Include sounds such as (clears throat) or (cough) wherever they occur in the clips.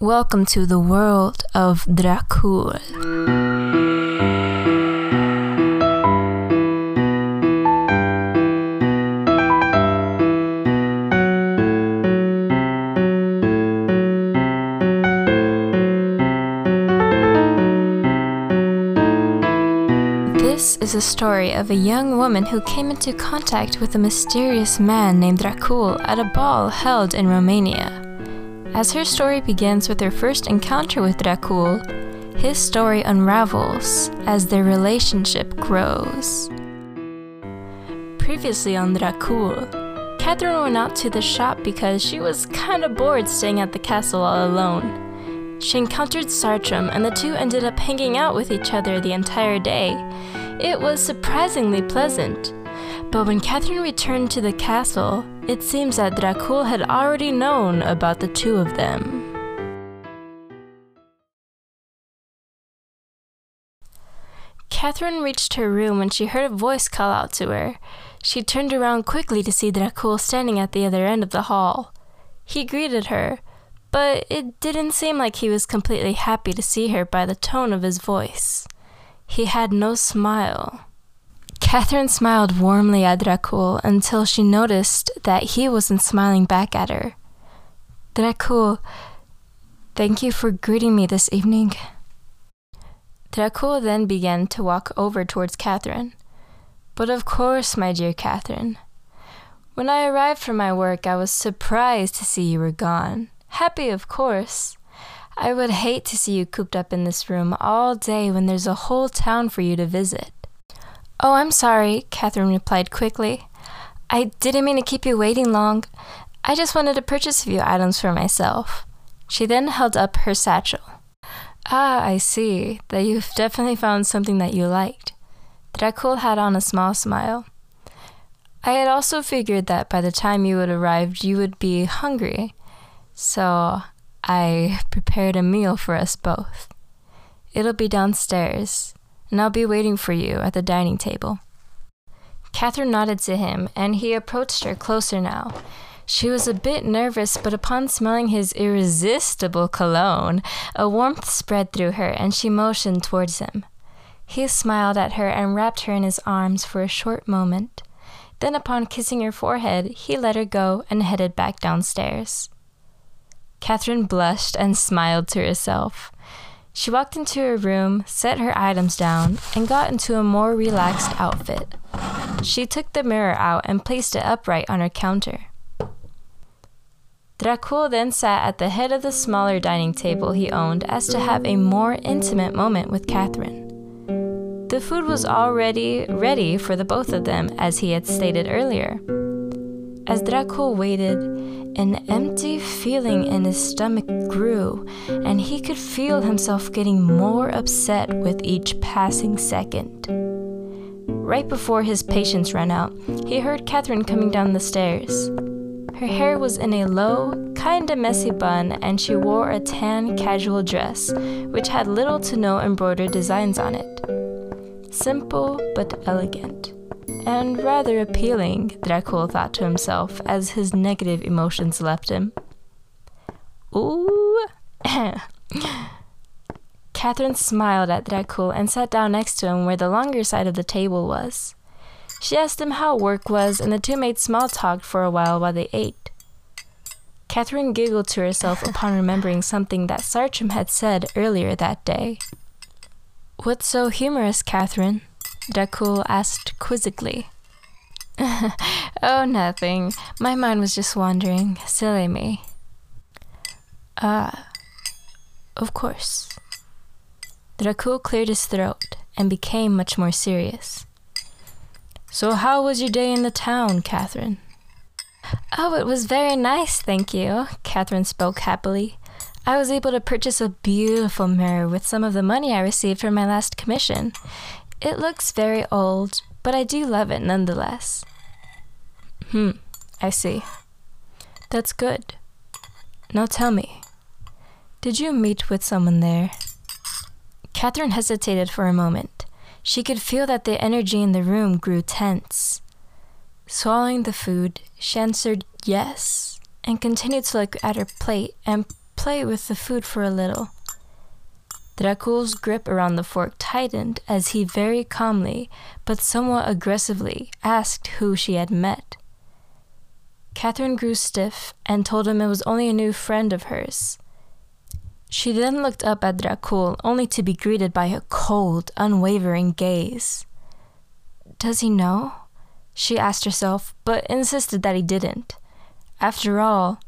Welcome to the world of Dracul. This is a story of a young woman who came into contact with a mysterious man named Dracul at a ball held in Romania. As her story begins with her first encounter with Dracul, his story unravels as their relationship grows. Previously on Dracul, Catherine went out to the shop because she was kinda bored staying at the castle all alone. She encountered Sartram, and the two ended up hanging out with each other the entire day. It was surprisingly pleasant. But when Catherine returned to the castle, it seems that Dracul had already known about the two of them. Catherine reached her room when she heard a voice call out to her. She turned around quickly to see Dracul standing at the other end of the hall. He greeted her, but it didn't seem like he was completely happy to see her by the tone of his voice. He had no smile. Catherine smiled warmly at Dracul until she noticed that he wasn't smiling back at her. Dracul, thank you for greeting me this evening. Dracul then began to walk over towards Catherine. But of course, my dear Catherine. When I arrived from my work, I was surprised to see you were gone. Happy, of course. I would hate to see you cooped up in this room all day when there's a whole town for you to visit. Oh, I'm sorry, Catherine replied quickly. I didn't mean to keep you waiting long. I just wanted to purchase a few items for myself. She then held up her satchel. Ah, I see that you've definitely found something that you liked. Dracul had on a small smile. I had also figured that by the time you had arrived, you would be hungry, so I prepared a meal for us both. It'll be downstairs, and I'll be waiting for you at the dining table. Catherine nodded to him, and he approached her closer now. She was a bit nervous, but upon smelling his irresistible cologne, a warmth spread through her, and she motioned towards him. He smiled at her and wrapped her in his arms for a short moment. Then, upon kissing her forehead, he let her go and headed back downstairs. Catherine blushed and smiled to herself. She walked into her room, set her items down, and got into a more relaxed outfit. She took the mirror out and placed it upright on her counter. Dracul then sat at the head of the smaller dining table he owned as to have a more intimate moment with Catherine. The food was already ready for the both of them, as he had stated earlier. As Dracul waited, an empty feeling in his stomach grew, and he could feel himself getting more upset with each passing second. Right before his patience ran out, he heard Catherine coming down the stairs. Her hair was in a low, kinda messy bun, and she wore a tan casual dress, which had little to no embroidered designs on it. Simple but elegant. And rather appealing, Dracul thought to himself as his negative emotions left him. Ooh. (coughs) Catherine smiled at Dracul and sat down next to him where the longer side of the table was. She asked him how work was, and the two made small talk for a while while they ate. Catherine giggled to herself (laughs) upon remembering something that Sartram had said earlier that day. What's so humorous, Catherine? Dracul asked quizzically. (laughs) oh, nothing. My mind was just wandering. Silly me. Ah, of course. Dracul cleared his throat and became much more serious. So, how was your day in the town, Catherine? Oh, it was very nice, thank you, Catherine spoke happily. I was able to purchase a beautiful mirror with some of the money I received from my last commission. It looks very old, but I do love it nonetheless. Hmm, I see. That's good. Now tell me, did you meet with someone there? Catherine hesitated for a moment. She could feel that the energy in the room grew tense. Swallowing the food, she answered yes and continued to look at her plate and play with the food for a little. Dracul's grip around the fork tightened as he very calmly, but somewhat aggressively, asked who she had met. Catherine grew stiff and told him it was only a new friend of hers. She then looked up at Dracul, only to be greeted by a cold, unwavering gaze. Does he know? She asked herself, but insisted that he didn't. After all,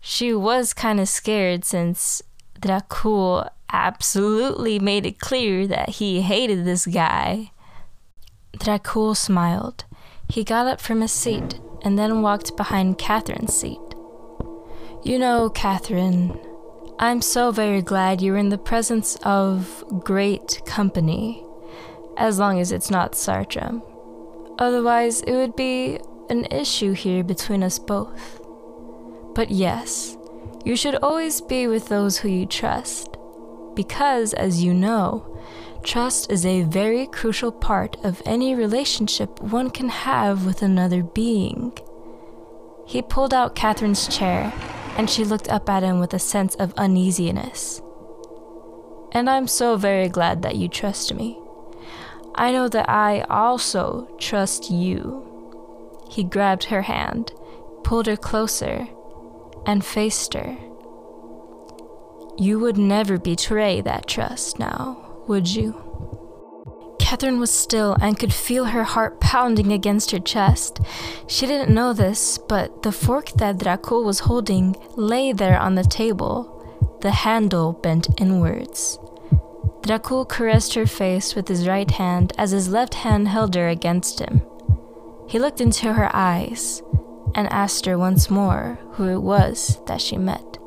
she was kind of scared since Dracul absolutely made it clear that he hated this guy. Dracul smiled. He got up from his seat and then walked behind Catherine's seat. You know, Catherine, I'm so very glad you're in the presence of great company, as long as it's not Sartram. Otherwise, it would be an issue here between us both. But yes, you should always be with those who you trust, because, as you know, trust is a very crucial part of any relationship one can have with another being. He pulled out Catherine's chair, and she looked up at him with a sense of uneasiness. And I'm so very glad that you trust me. I know that I also trust you. He grabbed her hand, pulled her closer, and faced her. You would never betray that trust now, would you? Catherine was still and could feel her heart pounding against her chest. She didn't know this, but the fork that Dracul was holding lay there on the table, the handle bent inwards. Dracul caressed her face with his right hand as his left hand held her against him. He looked into her eyes and asked her once more who it was that she met.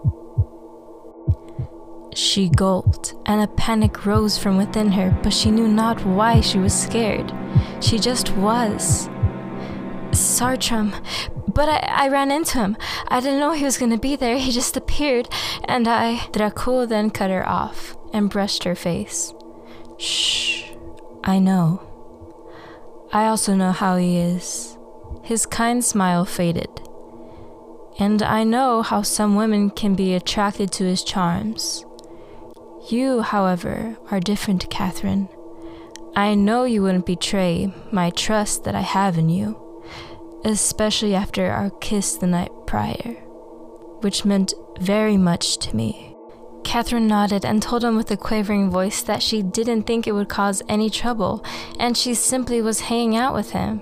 She gulped, and a panic rose from within her, but she knew not why she was scared. She just was. Sartram. But I, I ran into him. I didn't know he was going to be there. He just appeared, and I. Dracul then cut her off and brushed her face. Shh, I know. I also know how he is. His kind smile faded. And I know how some women can be attracted to his charms. You, however, are different, Catherine. I know you wouldn't betray my trust that I have in you, especially after our kiss the night prior, which meant very much to me. Catherine nodded and told him with a quavering voice that she didn't think it would cause any trouble, and she simply was hanging out with him.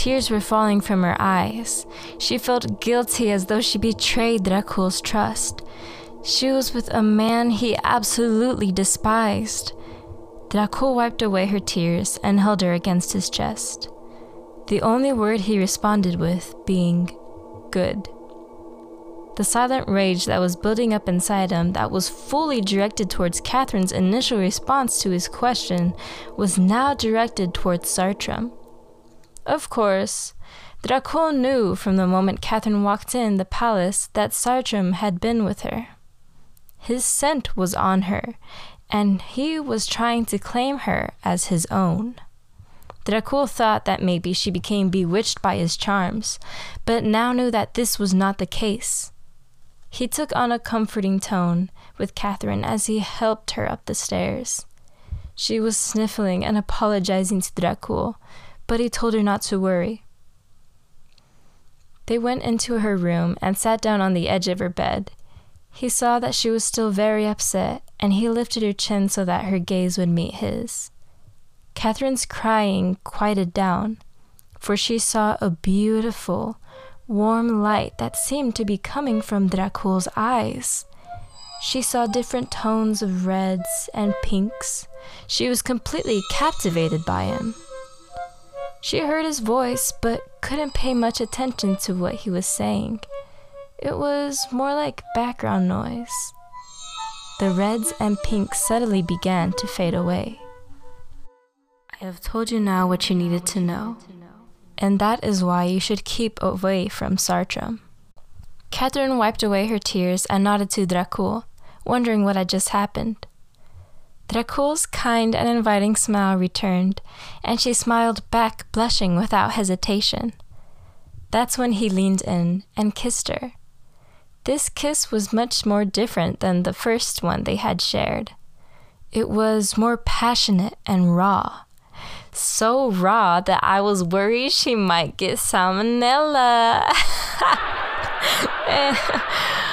Tears were falling from her eyes. She felt guilty as though she betrayed Dracul's trust. She was with a man he absolutely despised. Dracul wiped away her tears and held her against his chest, the only word he responded with being good. The silent rage that was building up inside him, that was fully directed towards Catherine's initial response to his question, was now directed towards Sartram. Of course, Dracul knew from the moment Catherine walked in the palace that Sartram had been with her. His scent was on her, and he was trying to claim her as his own. Dracul thought that maybe she became bewitched by his charms, but now knew that this was not the case. He took on a comforting tone with Catherine as he helped her up the stairs. She was sniffling and apologizing to Dracul, but he told her not to worry. They went into her room and sat down on the edge of her bed. He saw that she was still very upset, and he lifted her chin so that her gaze would meet his. Catherine's crying quieted down, for she saw a beautiful, warm light that seemed to be coming from Dracul's eyes. She saw different tones of reds and pinks. She was completely captivated by him. She heard his voice, but couldn't pay much attention to what he was saying. It was more like background noise. The reds and pinks suddenly began to fade away. I have told you now what you needed to know and that is why you should keep away from Sartram. Catherine wiped away her tears and nodded to Dracul, wondering what had just happened. Dracul's kind and inviting smile returned, and she smiled back, blushing without hesitation. That's when he leaned in and kissed her. This kiss was much more different than the first one they had shared. It was more passionate and raw. So raw that I was worried she might get salmonella. (laughs)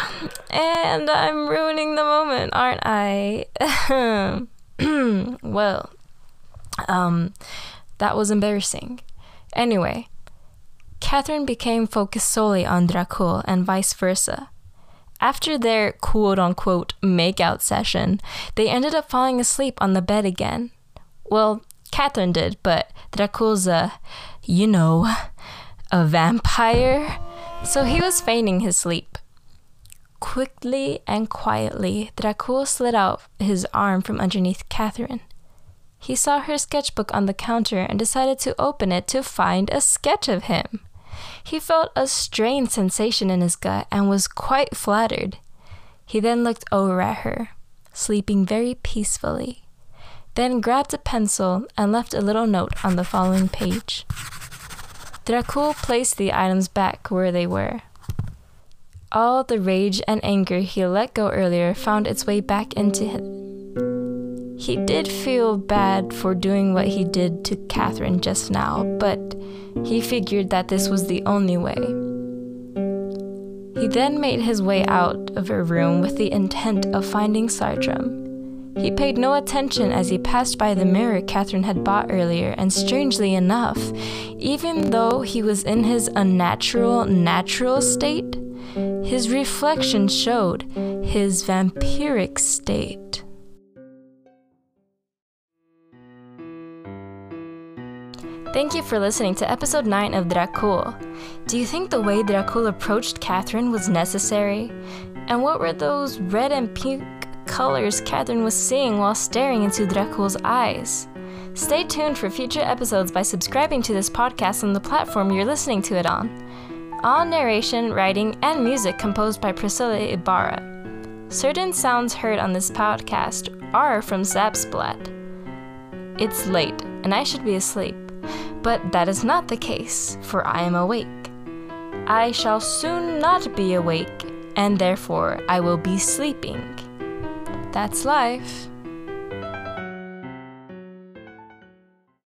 and I'm ruining the moment, aren't I? (clears throat) well, um, that was embarrassing. Anyway, Catherine became focused solely on Dracul and vice versa. After their quote unquote makeout session, they ended up falling asleep on the bed again. Well, Catherine did, but Dracul's a, you know, a vampire, so he was feigning his sleep. Quickly and quietly, Dracul slid out his arm from underneath Catherine. He saw her sketchbook on the counter and decided to open it to find a sketch of him. He felt a strange sensation in his gut and was quite flattered. He then looked over at her, sleeping very peacefully, then grabbed a pencil and left a little note on the following page. Dracul placed the items back where they were. All the rage and anger he let go earlier found its way back into him. He did feel bad for doing what he did to Catherine just now, but he figured that this was the only way. He then made his way out of her room with the intent of finding Sartram. He paid no attention as he passed by the mirror Catherine had bought earlier, and strangely enough, even though he was in his unnatural, natural state, his reflection showed his vampiric state. Thank you for listening to episode 9 of Dracul. Do you think the way Dracul approached Catherine was necessary? And what were those red and pink colors Catherine was seeing while staring into Dracul's eyes? Stay tuned for future episodes by subscribing to this podcast on the platform you're listening to it on. All narration, writing, and music composed by Priscilla Ibarra. Certain sounds heard on this podcast are from Zapsplat. It's late, and I should be asleep. But that is not the case, for I am awake. I shall soon not be awake, and therefore I will be sleeping. That's life.